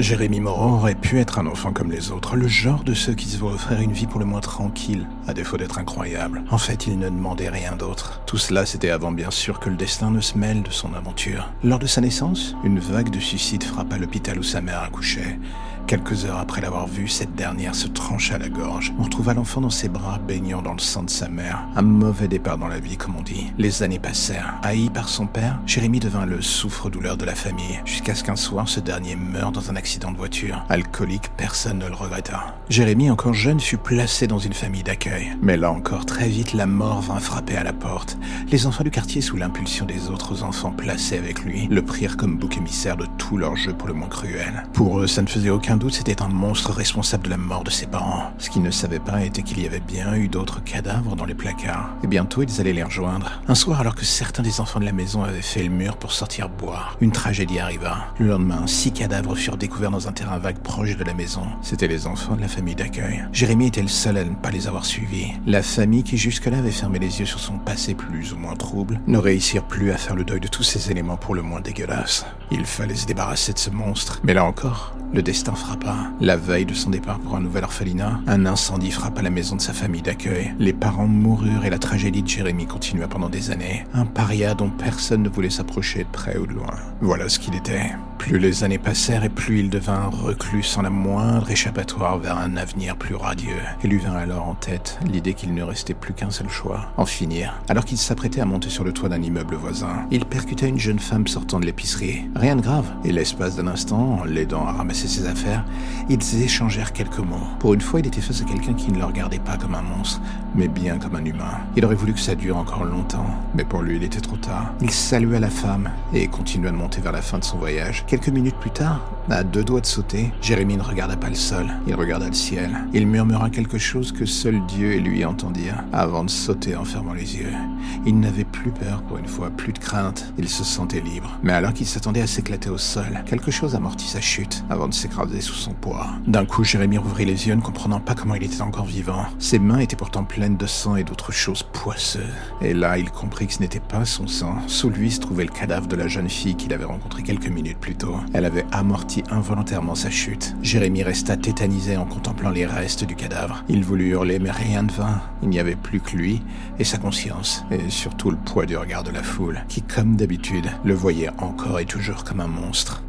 Jérémy Moreau aurait pu être un enfant comme les autres, le genre de ceux qui se voient offrir une vie pour le moins tranquille, à défaut d'être incroyable. En fait, il ne demandait rien d'autre. Tout cela, c'était avant bien sûr que le destin ne se mêle de son aventure. Lors de sa naissance, une vague de suicide frappa l'hôpital où sa mère accouchait. Quelques heures après l'avoir vue, cette dernière se trancha la gorge. On retrouva l'enfant dans ses bras, baignant dans le sang de sa mère. Un mauvais départ dans la vie, comme on dit. Les années passèrent. Haï par son père, Jérémy devint le souffre-douleur de la famille, jusqu'à ce qu'un soir, ce dernier meure dans un accident de voiture. Alcoolique, personne ne le regretta. Jérémy, encore jeune, fut placé dans une famille d'accueil. Mais là encore, très vite, la mort vint frapper à la porte. Les enfants du quartier, sous l'impulsion des autres enfants placés avec lui, le prirent comme bouc émissaire de tout leur jeu pour le moins cruel. Pour eux, ça ne faisait aucun doute, c'était un monstre responsable de la mort de ses parents. Ce qu'ils ne savaient pas était qu'il y avait bien eu d'autres cadavres dans les placards. Et bientôt, ils allaient les rejoindre. Un soir, alors que certains des enfants de la maison avaient fait le mur pour sortir boire, une tragédie arriva. Le lendemain, six cadavres furent découverts dans un terrain vague proche de la maison. C'étaient les enfants de la famille d'accueil. Jérémy était le seul à ne pas les avoir suivis. La famille qui jusque-là avait fermé les yeux sur son passé plus ou moins trouble ne réussirent plus à faire le deuil de tous ces éléments pour le moins dégueulasses. Il fallait se débarrasser de ce monstre. Mais là encore, le destin frappa. La veille de son départ pour un nouvel orphelinat, un incendie frappa la maison de sa famille d'accueil. Les parents moururent et la tragédie de Jérémy continua pendant des années. Un paria dont personne ne voulait s'approcher de près ou de loin. Voilà ce qu'il était. Plus les années passèrent et plus il devint reclus sans la moindre échappatoire vers un avenir plus radieux. Et lui vint alors en tête l'idée qu'il ne restait plus qu'un seul choix, en finir. Alors qu'il s'apprêtait à monter sur le toit d'un immeuble voisin, il percuta une jeune femme sortant de l'épicerie. Rien de grave. Et l'espace d'un instant, l'aidant à ramasser ses affaires, ils échangèrent quelques mots. Pour une fois, il était face à quelqu'un qui ne le regardait pas comme un monstre, mais bien comme un humain. Il aurait voulu que ça dure encore longtemps, mais pour lui, il était trop tard. Il salua la femme et continua de monter vers la fin de son voyage. Quelques minutes plus tard, à deux doigts de sauter, Jérémy ne regarda pas le sol, il regarda le ciel. Il murmura quelque chose que seul Dieu et lui entendirent, avant de sauter en fermant les yeux. Il n'avait plus peur pour une fois, plus de crainte, il se sentait libre. Mais alors qu'il s'attendait à s'éclater au sol, quelque chose amortit sa chute, avant de s'écraser sous son poids. D'un coup, Jérémy rouvrit les yeux, ne comprenant pas comment il était encore vivant. Ses mains étaient pourtant pleines de sang et d'autres choses poisseuses. Et là, il comprit que ce n'était pas son sang. Sous lui se trouvait le cadavre de la jeune fille qu'il avait rencontrée quelques minutes plus tôt. Elle avait amorti involontairement sa chute. Jérémy resta tétanisé en contemplant les restes du cadavre. Il voulut hurler, mais rien ne vint. Il n'y avait plus que lui et sa conscience, et surtout le poids du regard de la foule, qui, comme d'habitude, le voyait encore et toujours comme un monstre.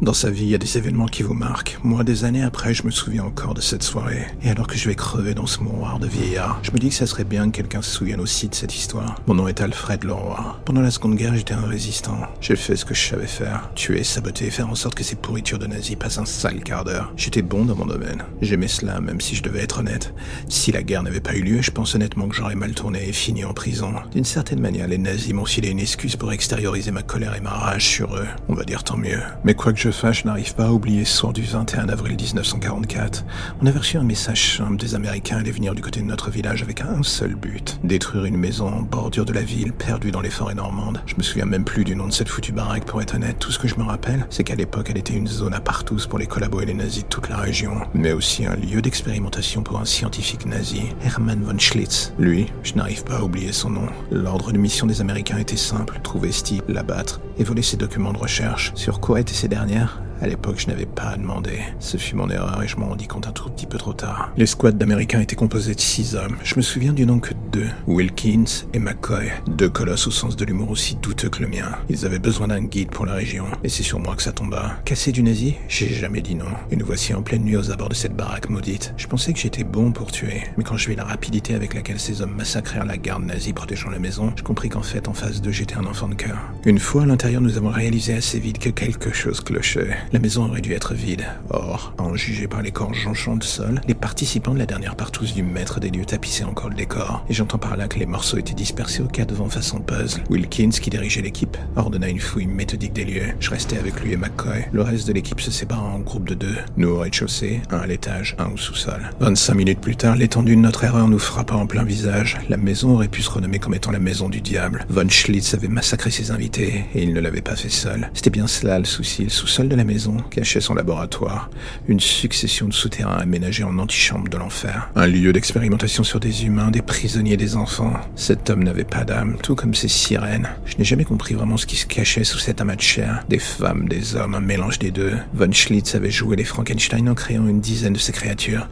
Dans sa vie, il y a des événements qui vous marquent. Moi, des années après, je me souviens encore de cette soirée. Et alors que je vais crever dans ce mouroir de vieillard, je me dis que ça serait bien que quelqu'un se souvienne aussi de cette histoire. Mon nom est Alfred Leroy. Pendant la Seconde Guerre, j'étais un résistant. J'ai fait ce que je savais faire. Tuer, saboter, faire en sorte que ces pourritures de nazis passent un sale quart d'heure. J'étais bon dans mon domaine. J'aimais cela, même si je devais être honnête. Si la guerre n'avait pas eu lieu, je pense honnêtement que j'aurais mal tourné et fini en prison. D'une certaine manière, les nazis m'ont filé une excuse pour extérioriser ma colère et ma rage sur eux. On va dire tant mieux. Mais quoi que je je n'arrive pas à oublier ce soir du 21 avril 1944. On avait reçu un message simple des Américains allaient venir du côté de notre village avec un seul but. Détruire une maison en bordure de la ville, perdue dans les forêts normandes. Je me souviens même plus du nom de cette foutue baraque pour être honnête. Tout ce que je me rappelle, c'est qu'à l'époque, elle était une zone à partous pour les collabos et les nazis de toute la région. Mais aussi un lieu d'expérimentation pour un scientifique nazi, Hermann von Schlitz. Lui, je n'arrive pas à oublier son nom. L'ordre de mission des Américains était simple. Trouver Steve, l'abattre et voler ses documents de recherche. Sur quoi étaient ces dernières à l'époque, je n'avais pas à demander. Ce fut mon erreur et je m'en rendis compte un tout petit peu trop tard. Les squads d'Américains étaient composés de six hommes. Je me souviens du nom que de deux. Wilkins et McCoy. Deux colosses au sens de l'humour aussi douteux que le mien. Ils avaient besoin d'un guide pour la région. Et c'est sur moi que ça tomba. Cassé du nazi? J'ai jamais dit non. Et nous voici en pleine nuit aux abords de cette baraque maudite. Je pensais que j'étais bon pour tuer. Mais quand je vis la rapidité avec laquelle ces hommes massacrèrent la garde nazie protégeant la maison, je compris qu'en fait, en face d'eux, j'étais un enfant de cœur. Une fois à l'intérieur, nous avons réalisé assez vite que quelque chose clochait. La maison aurait dû être vide. Or, à en juger par les corps jonchants de sol, les participants de la dernière partouze du maître des lieux tapissaient encore le décor. Et j'entends par là que les morceaux étaient dispersés au cas devant façon puzzle. Wilkins, qui dirigeait l'équipe, ordonna une fouille méthodique des lieux. Je restais avec lui et McCoy. Le reste de l'équipe se sépara en groupe de deux. Nous au rez-de-chaussée, un à l'étage, un au sous-sol. 25 minutes plus tard, l'étendue de notre erreur nous frappa en plein visage. La maison aurait pu se renommer comme étant la maison du diable. Von Schlitz avait massacré ses invités, et il ne l'avait pas fait seul. C'était bien cela le souci. Le sous-sol de la maison cachait son laboratoire. Une succession de souterrains aménagés en antichambre de l'enfer. Un lieu d'expérimentation sur des humains, des prisonniers, des enfants. Cet homme n'avait pas d'âme, tout comme ces sirènes. Je n'ai jamais compris vraiment ce qui se cachait sous cet amas de chair. Des femmes, des hommes, un mélange des deux. Von Schlitz avait joué les Frankenstein en créant une dizaine de ces créatures.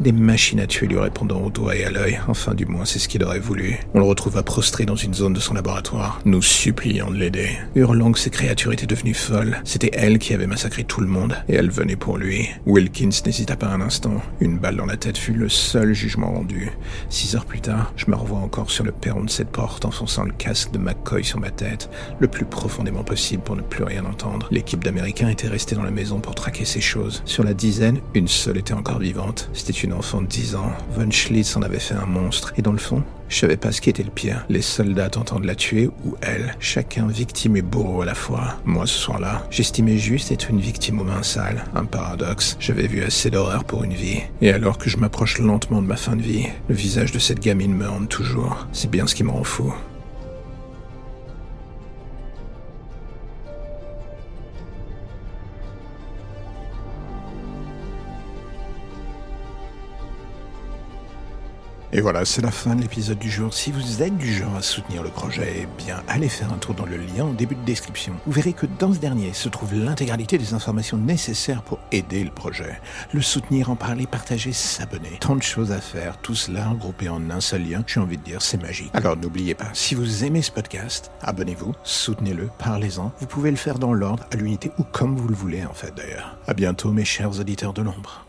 Des machines à tuer lui répondant au doigt et à l'œil, enfin du moins c'est ce qu'il aurait voulu. On le retrouva prostré dans une zone de son laboratoire, nous suppliant de l'aider. Hurlant que ces créatures étaient devenues folles, c'était elle qui avait massacré tout le monde, et elle venait pour lui. Wilkins n'hésita pas un instant, une balle dans la tête fut le seul jugement rendu. Six heures plus tard, je me revois encore sur le perron de cette porte, enfonçant le casque de McCoy sur ma tête, le plus profondément possible pour ne plus rien entendre. L'équipe d'Américains était restée dans la maison pour traquer ces choses. Sur la dizaine, une seule était encore vivante. C'était une enfant de 10 ans. Von Schlitz en avait fait un monstre. Et dans le fond, je savais pas ce qui était le pire. Les soldats tentant de la tuer ou elle. Chacun victime et bourreau à la fois. Moi, ce soir-là, j'estimais juste être une victime aux mains sales. Un paradoxe. J'avais vu assez d'horreur pour une vie. Et alors que je m'approche lentement de ma fin de vie, le visage de cette gamine me hante toujours. C'est bien ce qui me rend fou. Et voilà, c'est la fin de l'épisode du jour. Si vous êtes du genre à soutenir le projet, eh bien, allez faire un tour dans le lien au début de description. Vous verrez que dans ce dernier se trouve l'intégralité des informations nécessaires pour aider le projet. Le soutenir, en parler, partager, s'abonner. Tant de choses à faire, tout cela regroupé en un seul lien. J'ai envie de dire, c'est magique. Alors n'oubliez pas, si vous aimez ce podcast, abonnez-vous, soutenez-le, parlez-en. Vous pouvez le faire dans l'ordre, à l'unité ou comme vous le voulez en fait d'ailleurs. À bientôt mes chers auditeurs de l'ombre.